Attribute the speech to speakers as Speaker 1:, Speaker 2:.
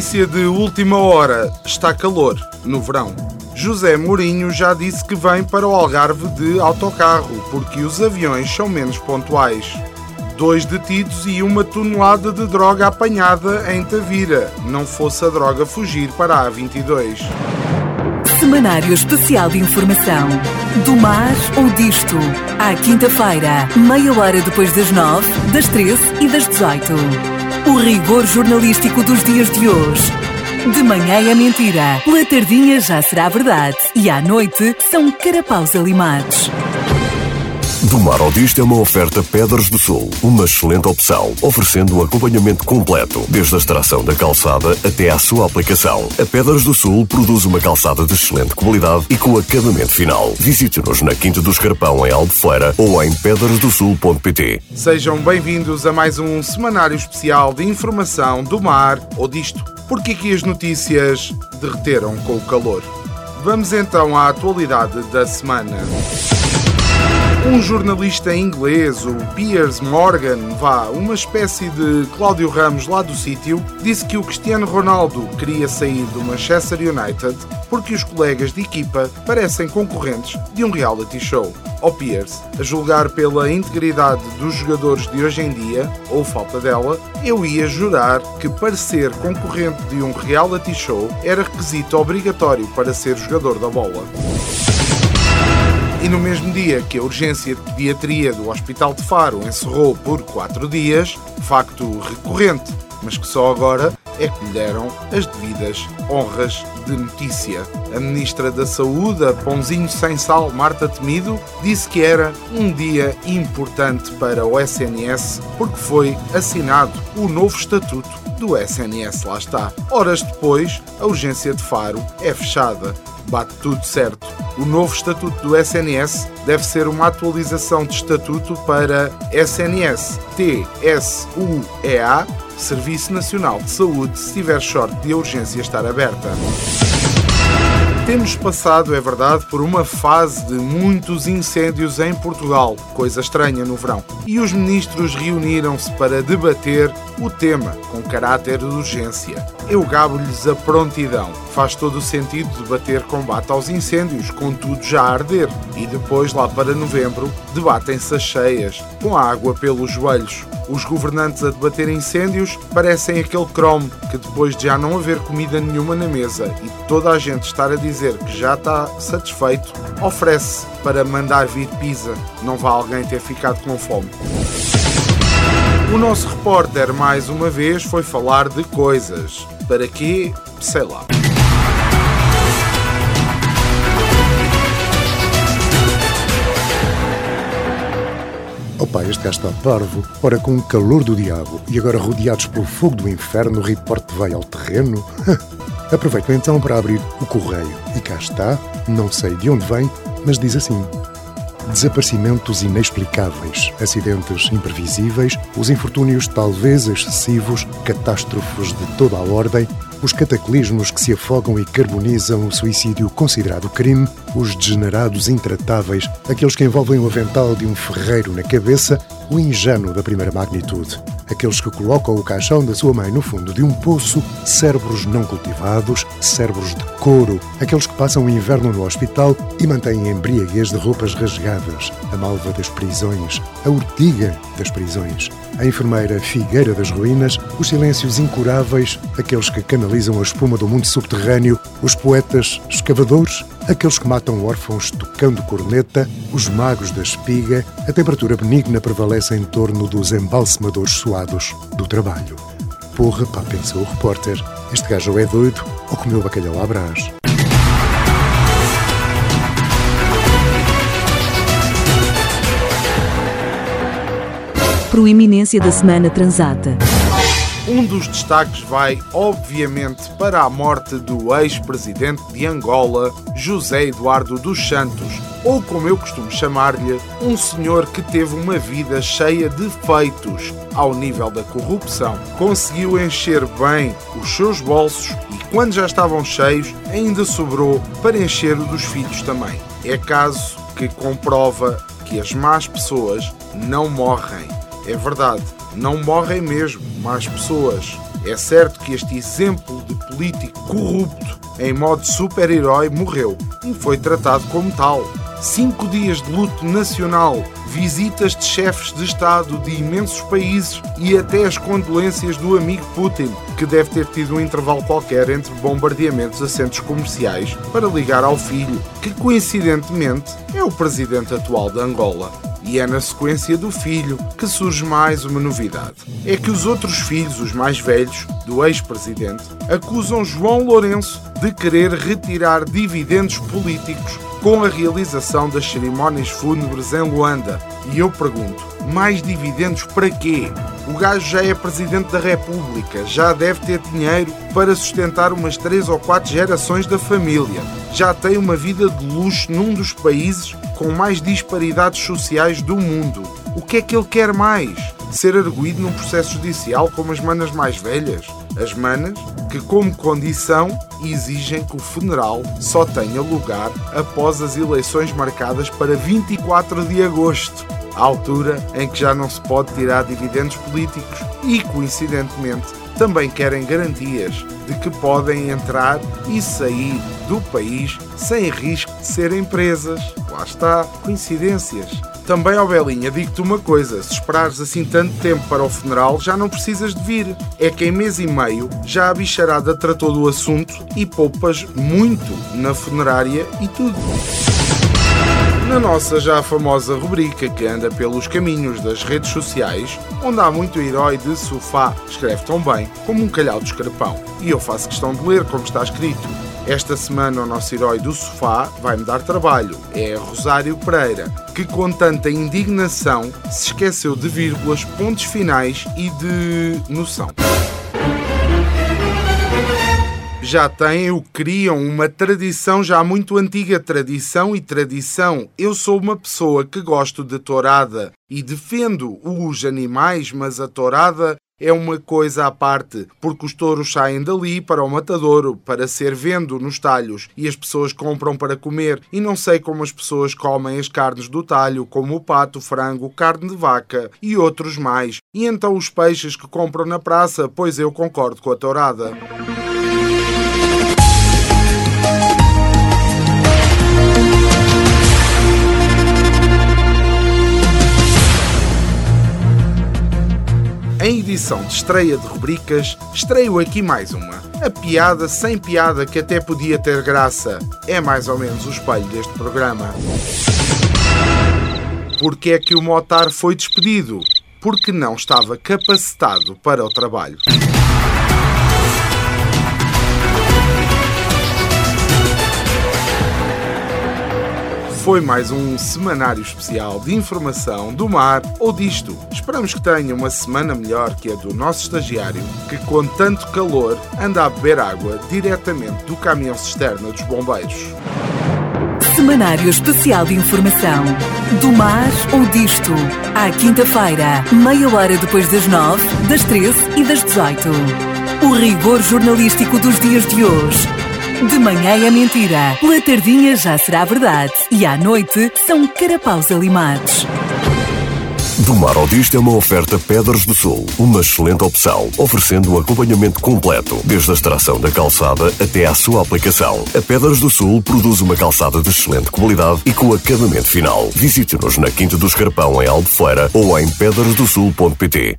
Speaker 1: Notícia de última hora: está calor no verão. José Mourinho já disse que vem para o Algarve de autocarro, porque os aviões são menos pontuais. Dois detidos e uma tonelada de droga apanhada em Tavira. Não fosse a droga fugir para a A22.
Speaker 2: Semanário Especial de Informação. Do mar ou disto. À quinta-feira, meia hora depois das nove, das treze e das dezoito. O rigor jornalístico dos dias de hoje. De manhã é mentira, pela tardinha já será verdade e à noite são carapaus alimados.
Speaker 3: Do Mar ao Disto é uma oferta Pedras do Sul, uma excelente opção, oferecendo um acompanhamento completo, desde a extração da calçada até à sua aplicação. A Pedras do Sul produz uma calçada de excelente qualidade e com acabamento final. Visite-nos na Quinta do Escarpão, em Albufeira, ou em pedrasdosul.pt.
Speaker 1: Sejam bem-vindos a mais um semanário especial de informação do mar ou disto. Porque aqui as notícias derreteram com o calor. Vamos então à atualidade da semana. Um jornalista inglês, o Piers Morgan, vá, uma espécie de Cláudio Ramos lá do sítio, disse que o Cristiano Ronaldo queria sair do Manchester United porque os colegas de equipa parecem concorrentes de um reality show. Ao Piers, a julgar pela integridade dos jogadores de hoje em dia, ou falta dela, eu ia jurar que para ser concorrente de um reality show era requisito obrigatório para ser jogador da bola. E no mesmo dia que a urgência de pediatria do Hospital de Faro encerrou por quatro dias, facto recorrente, mas que só agora é que lhe deram as devidas honras de notícia. A Ministra da Saúde, a Pãozinho Sem Sal, Marta Temido, disse que era um dia importante para o SNS porque foi assinado o novo estatuto do SNS. Lá está. Horas depois, a urgência de Faro é fechada bate tudo certo. O novo estatuto do SNS deve ser uma atualização de estatuto para SNS TSUEA, Serviço Nacional de Saúde, se tiver sorte de a urgência estar aberta. Temos passado, é verdade, por uma fase de muitos incêndios em Portugal, coisa estranha no verão. E os ministros reuniram-se para debater o tema com caráter de urgência. Eu gabo-lhes a prontidão. Faz todo o sentido debater combate aos incêndios, com tudo já a arder. E depois, lá para novembro, debatem-se as cheias, com a água pelos joelhos. Os governantes a debater incêndios parecem aquele cromo que depois de já não haver comida nenhuma na mesa e toda a gente estar a dizer que já está satisfeito, oferece para mandar vir pizza. Não vá alguém ter ficado com fome. O nosso repórter, mais uma vez, foi falar de coisas. Para quê? Sei lá.
Speaker 4: Opa, este gajo está parvo. Ora, com o calor do diabo e agora rodeados pelo fogo do inferno, o reporte vai ao terreno? Aproveito então para abrir o correio. E cá está, não sei de onde vem, mas diz assim: Desaparecimentos inexplicáveis, acidentes imprevisíveis, os infortúnios talvez excessivos, catástrofes de toda a ordem, os cataclismos que se afogam e carbonizam o suicídio considerado crime, os degenerados intratáveis, aqueles que envolvem o avental de um ferreiro na cabeça, o ingênuo da primeira magnitude, aqueles que colocam o caixão da sua mãe no fundo de um poço, cérebros não cultivados, cérebros de couro, aqueles que passam o inverno no hospital e mantêm embriaguez de roupas rasgadas, a malva das prisões, a urtiga das prisões, a enfermeira figueira das ruínas, os silêncios incuráveis, aqueles que canalizam a espuma do mundo subterrâneo, os poetas escavadores, aqueles que matam órfãos tocando corneta, os magos da espiga, a temperatura benigna prevalece em torno dos embalsamadores suados do trabalho. Porra, pá, pensou o repórter, este gajo é doido ou comeu bacalhau à brás.
Speaker 2: Proeminência da semana transata.
Speaker 1: Um dos destaques vai, obviamente, para a morte do ex-presidente de Angola, José Eduardo dos Santos, ou como eu costumo chamar-lhe, um senhor que teve uma vida cheia de feitos ao nível da corrupção. Conseguiu encher bem os seus bolsos e, quando já estavam cheios, ainda sobrou para encher o dos filhos também. É caso que comprova que as más pessoas não morrem. É verdade não morrem mesmo mais pessoas. É certo que este exemplo de político corrupto em modo super-herói morreu e foi tratado como tal. Cinco dias de luto nacional, visitas de chefes de Estado de imensos países e até as condolências do amigo Putin, que deve ter tido um intervalo qualquer entre bombardeamentos a centros comerciais para ligar ao filho, que coincidentemente é o presidente atual de Angola. E é na sequência do filho que surge mais uma novidade. É que os outros filhos, os mais velhos, do ex-presidente, acusam João Lourenço de querer retirar dividendos políticos com a realização das cerimónias fúnebres em Luanda. E eu pergunto: mais dividendos para quê? O gajo já é presidente da República, já deve ter dinheiro para sustentar umas três ou quatro gerações da família. Já tem uma vida de luxo num dos países com mais disparidades sociais do mundo. O que é que ele quer mais? Ser arguído num processo judicial como as manas mais velhas? As manas que, como condição, exigem que o funeral só tenha lugar após as eleições marcadas para 24 de agosto, a altura em que já não se pode tirar dividendos políticos e, coincidentemente, também querem garantias de que podem entrar e sair do país sem risco de serem presas. Lá está, coincidências. Também, ó Belinha, digo-te uma coisa: se esperares assim tanto tempo para o funeral, já não precisas de vir. É que em mês e meio já a bicharada tratou do assunto e poupas muito na funerária e tudo. Na nossa já famosa rubrica que anda pelos caminhos das redes sociais, onde há muito herói de sofá, escreve tão bem como um calhau de escarpão. E eu faço questão de ler como está escrito. Esta semana o nosso herói do sofá vai-me dar trabalho. É Rosário Pereira, que com tanta indignação se esqueceu de vírgulas, pontos finais e de noção já têm o criam, uma tradição já muito antiga, tradição e tradição. Eu sou uma pessoa que gosto de tourada e defendo os animais, mas a tourada é uma coisa à parte, porque os touros saem dali para o matadouro, para ser vendo nos talhos, e as pessoas compram para comer, e não sei como as pessoas comem as carnes do talho, como o pato, frango, carne de vaca e outros mais. E então os peixes que compram na praça, pois eu concordo com a tourada. Em edição de estreia de rubricas, estreio aqui mais uma. A piada sem piada que até podia ter graça. É mais ou menos o espelho deste programa. Porque é que o Motar foi despedido? Porque não estava capacitado para o trabalho. Foi mais um semanário especial de informação do mar ou disto. Esperamos que tenha uma semana melhor que a do nosso estagiário, que com tanto calor anda a beber água diretamente do caminhão cisterna dos bombeiros.
Speaker 2: Semanário Especial de Informação. Do mar ou disto. À quinta-feira, meia hora depois das nove, das treze e das dezoito. O rigor jornalístico dos dias de hoje de manhã é mentira, pela tardinha já será verdade e à noite são carapaus alimados.
Speaker 3: Do Mar ao Disto é uma oferta Pedras do Sul, uma excelente opção, oferecendo um acompanhamento completo, desde a extração da calçada até à sua aplicação. A Pedras do Sul produz uma calçada de excelente qualidade e com acabamento final. Visite-nos na Quinta do Escarpão, em Albufeira, ou em pedrasdosul.pt.